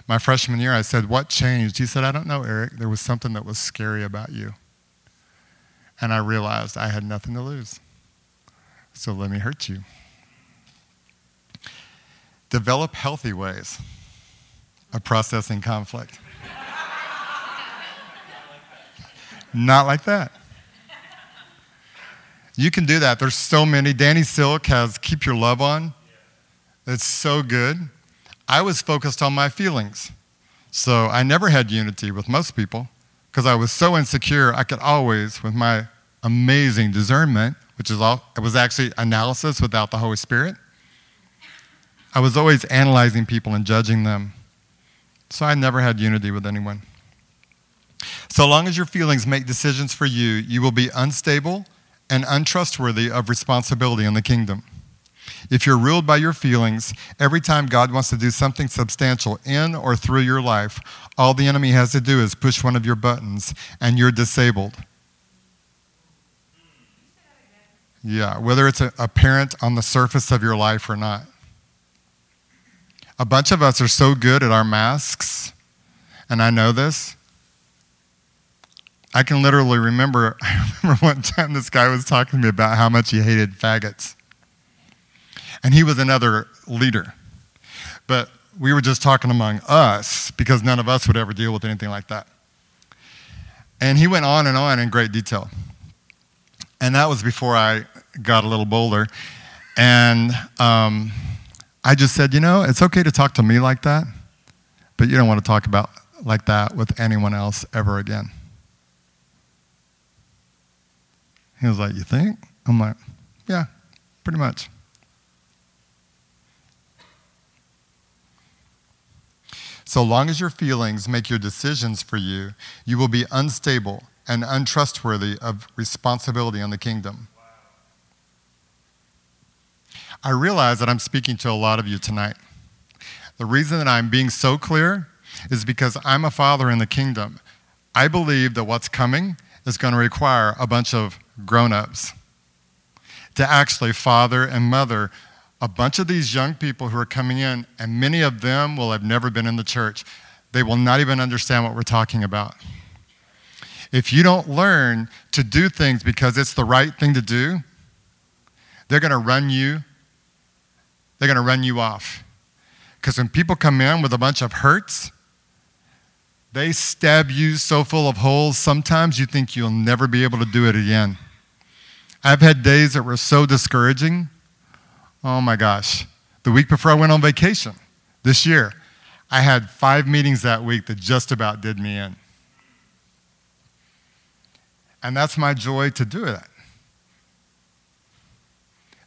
My freshman year, I said, What changed? He said, I don't know, Eric. There was something that was scary about you. And I realized I had nothing to lose. So let me hurt you. Develop healthy ways of processing conflict. Not like that. You can do that. There's so many. Danny Silk has Keep Your Love On. It's so good. I was focused on my feelings. So I never had unity with most people because I was so insecure. I could always, with my amazing discernment, which is all, it was actually analysis without the Holy Spirit. I was always analyzing people and judging them. So I never had unity with anyone. So long as your feelings make decisions for you, you will be unstable and untrustworthy of responsibility in the kingdom. If you're ruled by your feelings, every time God wants to do something substantial in or through your life, all the enemy has to do is push one of your buttons and you're disabled. Yeah, whether it's apparent on the surface of your life or not. A bunch of us are so good at our masks, and I know this. I can literally remember, I remember one time this guy was talking to me about how much he hated faggots. And he was another leader. But we were just talking among us because none of us would ever deal with anything like that. And he went on and on in great detail. And that was before I got a little bolder. And um, I just said, you know, it's okay to talk to me like that, but you don't want to talk about like that with anyone else ever again. He was like, You think? I'm like, Yeah, pretty much. So long as your feelings make your decisions for you, you will be unstable and untrustworthy of responsibility in the kingdom. I realize that I'm speaking to a lot of you tonight. The reason that I'm being so clear is because I'm a father in the kingdom. I believe that what's coming is going to require a bunch of grown ups to actually father and mother a bunch of these young people who are coming in, and many of them will have never been in the church. They will not even understand what we're talking about. If you don't learn to do things because it's the right thing to do, they're going to run you. They're going to run you off. Because when people come in with a bunch of hurts, they stab you so full of holes, sometimes you think you'll never be able to do it again. I've had days that were so discouraging. Oh my gosh. The week before I went on vacation this year, I had five meetings that week that just about did me in. And that's my joy to do it.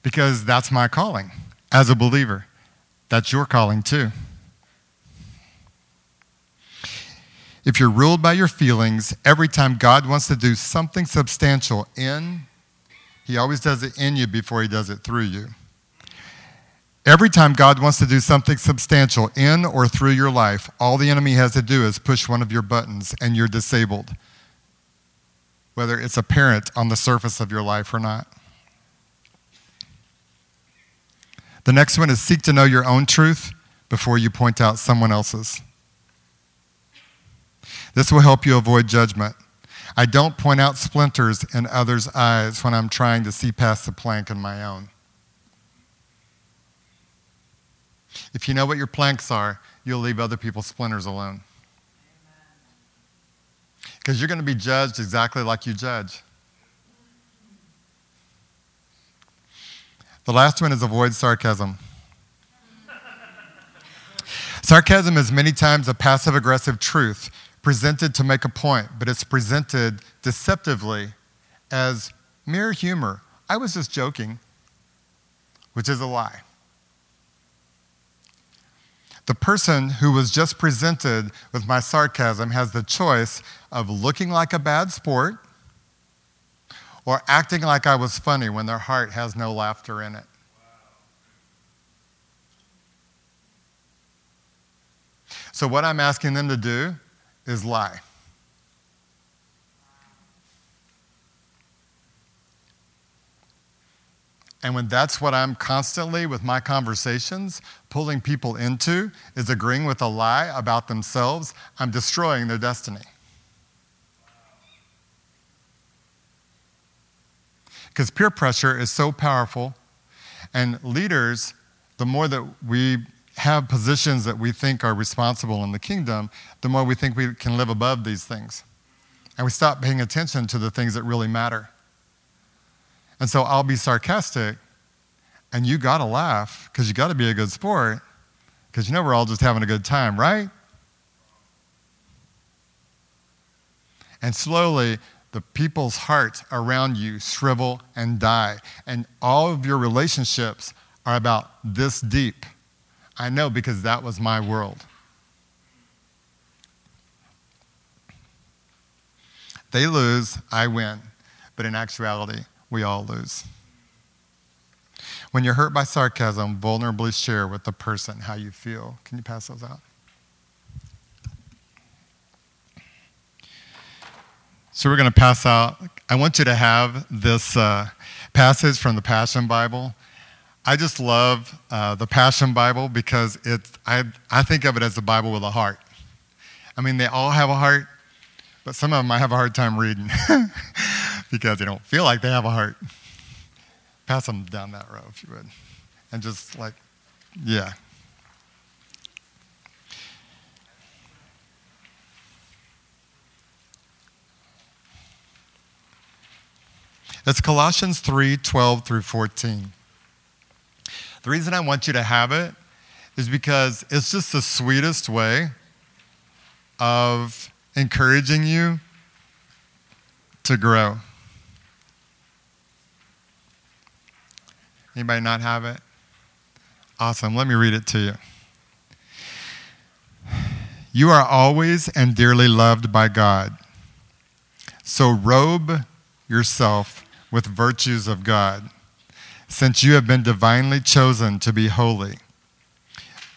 Because that's my calling as a believer. That's your calling too. If you're ruled by your feelings, every time God wants to do something substantial in, He always does it in you before He does it through you. Every time God wants to do something substantial in or through your life, all the enemy has to do is push one of your buttons and you're disabled, whether it's apparent on the surface of your life or not. The next one is seek to know your own truth before you point out someone else's. This will help you avoid judgment. I don't point out splinters in others' eyes when I'm trying to see past the plank in my own. If you know what your planks are, you'll leave other people's splinters alone. Because you're going to be judged exactly like you judge. The last one is avoid sarcasm. sarcasm is many times a passive aggressive truth presented to make a point, but it's presented deceptively as mere humor. I was just joking, which is a lie. The person who was just presented with my sarcasm has the choice of looking like a bad sport or acting like I was funny when their heart has no laughter in it. So, what I'm asking them to do is lie. And when that's what I'm constantly with my conversations pulling people into is agreeing with a lie about themselves, I'm destroying their destiny. Because peer pressure is so powerful, and leaders, the more that we have positions that we think are responsible in the kingdom, the more we think we can live above these things. And we stop paying attention to the things that really matter. And so I'll be sarcastic, and you got to laugh because you got to be a good sport because you know we're all just having a good time, right? And slowly, the people's hearts around you shrivel and die. And all of your relationships are about this deep. I know because that was my world. They lose, I win. But in actuality, we all lose. When you're hurt by sarcasm, vulnerably share with the person how you feel. Can you pass those out? So we're going to pass out. I want you to have this uh, passage from the Passion Bible. I just love uh, the Passion Bible because it's, I, I think of it as the Bible with a heart. I mean, they all have a heart, but some of them I have a hard time reading because they don't feel like they have a heart. Pass them down that row if you would. And just like, yeah, It's Colossians 3 12 through 14. The reason I want you to have it is because it's just the sweetest way of encouraging you to grow. Anybody not have it? Awesome. Let me read it to you. You are always and dearly loved by God. So robe yourself with virtues of God, since you have been divinely chosen to be holy.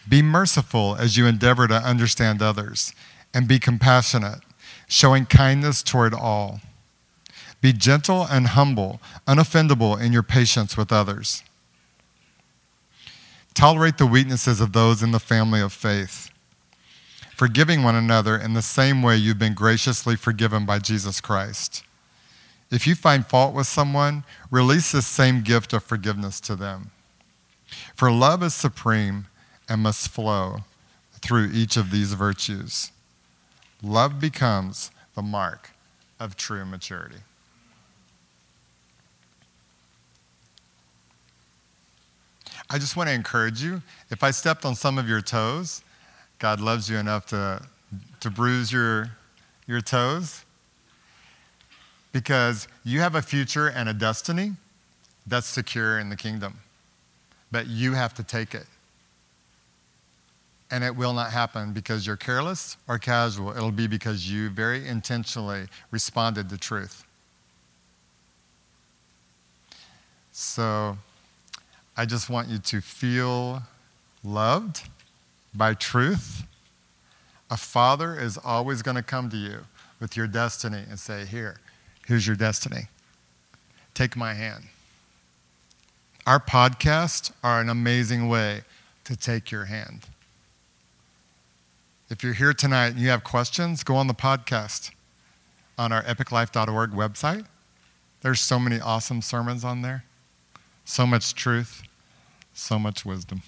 Be merciful as you endeavor to understand others, and be compassionate, showing kindness toward all. Be gentle and humble, unoffendable in your patience with others. Tolerate the weaknesses of those in the family of faith, forgiving one another in the same way you've been graciously forgiven by Jesus Christ. If you find fault with someone, release this same gift of forgiveness to them. For love is supreme and must flow through each of these virtues. Love becomes the mark of true maturity. I just want to encourage you. If I stepped on some of your toes, God loves you enough to, to bruise your, your toes because you have a future and a destiny that's secure in the kingdom. But you have to take it. And it will not happen because you're careless or casual. It'll be because you very intentionally responded to truth. So, I just want you to feel loved by truth. A father is always going to come to you with your destiny and say, Here, here's your destiny. Take my hand. Our podcasts are an amazing way to take your hand. If you're here tonight and you have questions, go on the podcast on our epiclife.org website. There's so many awesome sermons on there. So much truth, so much wisdom.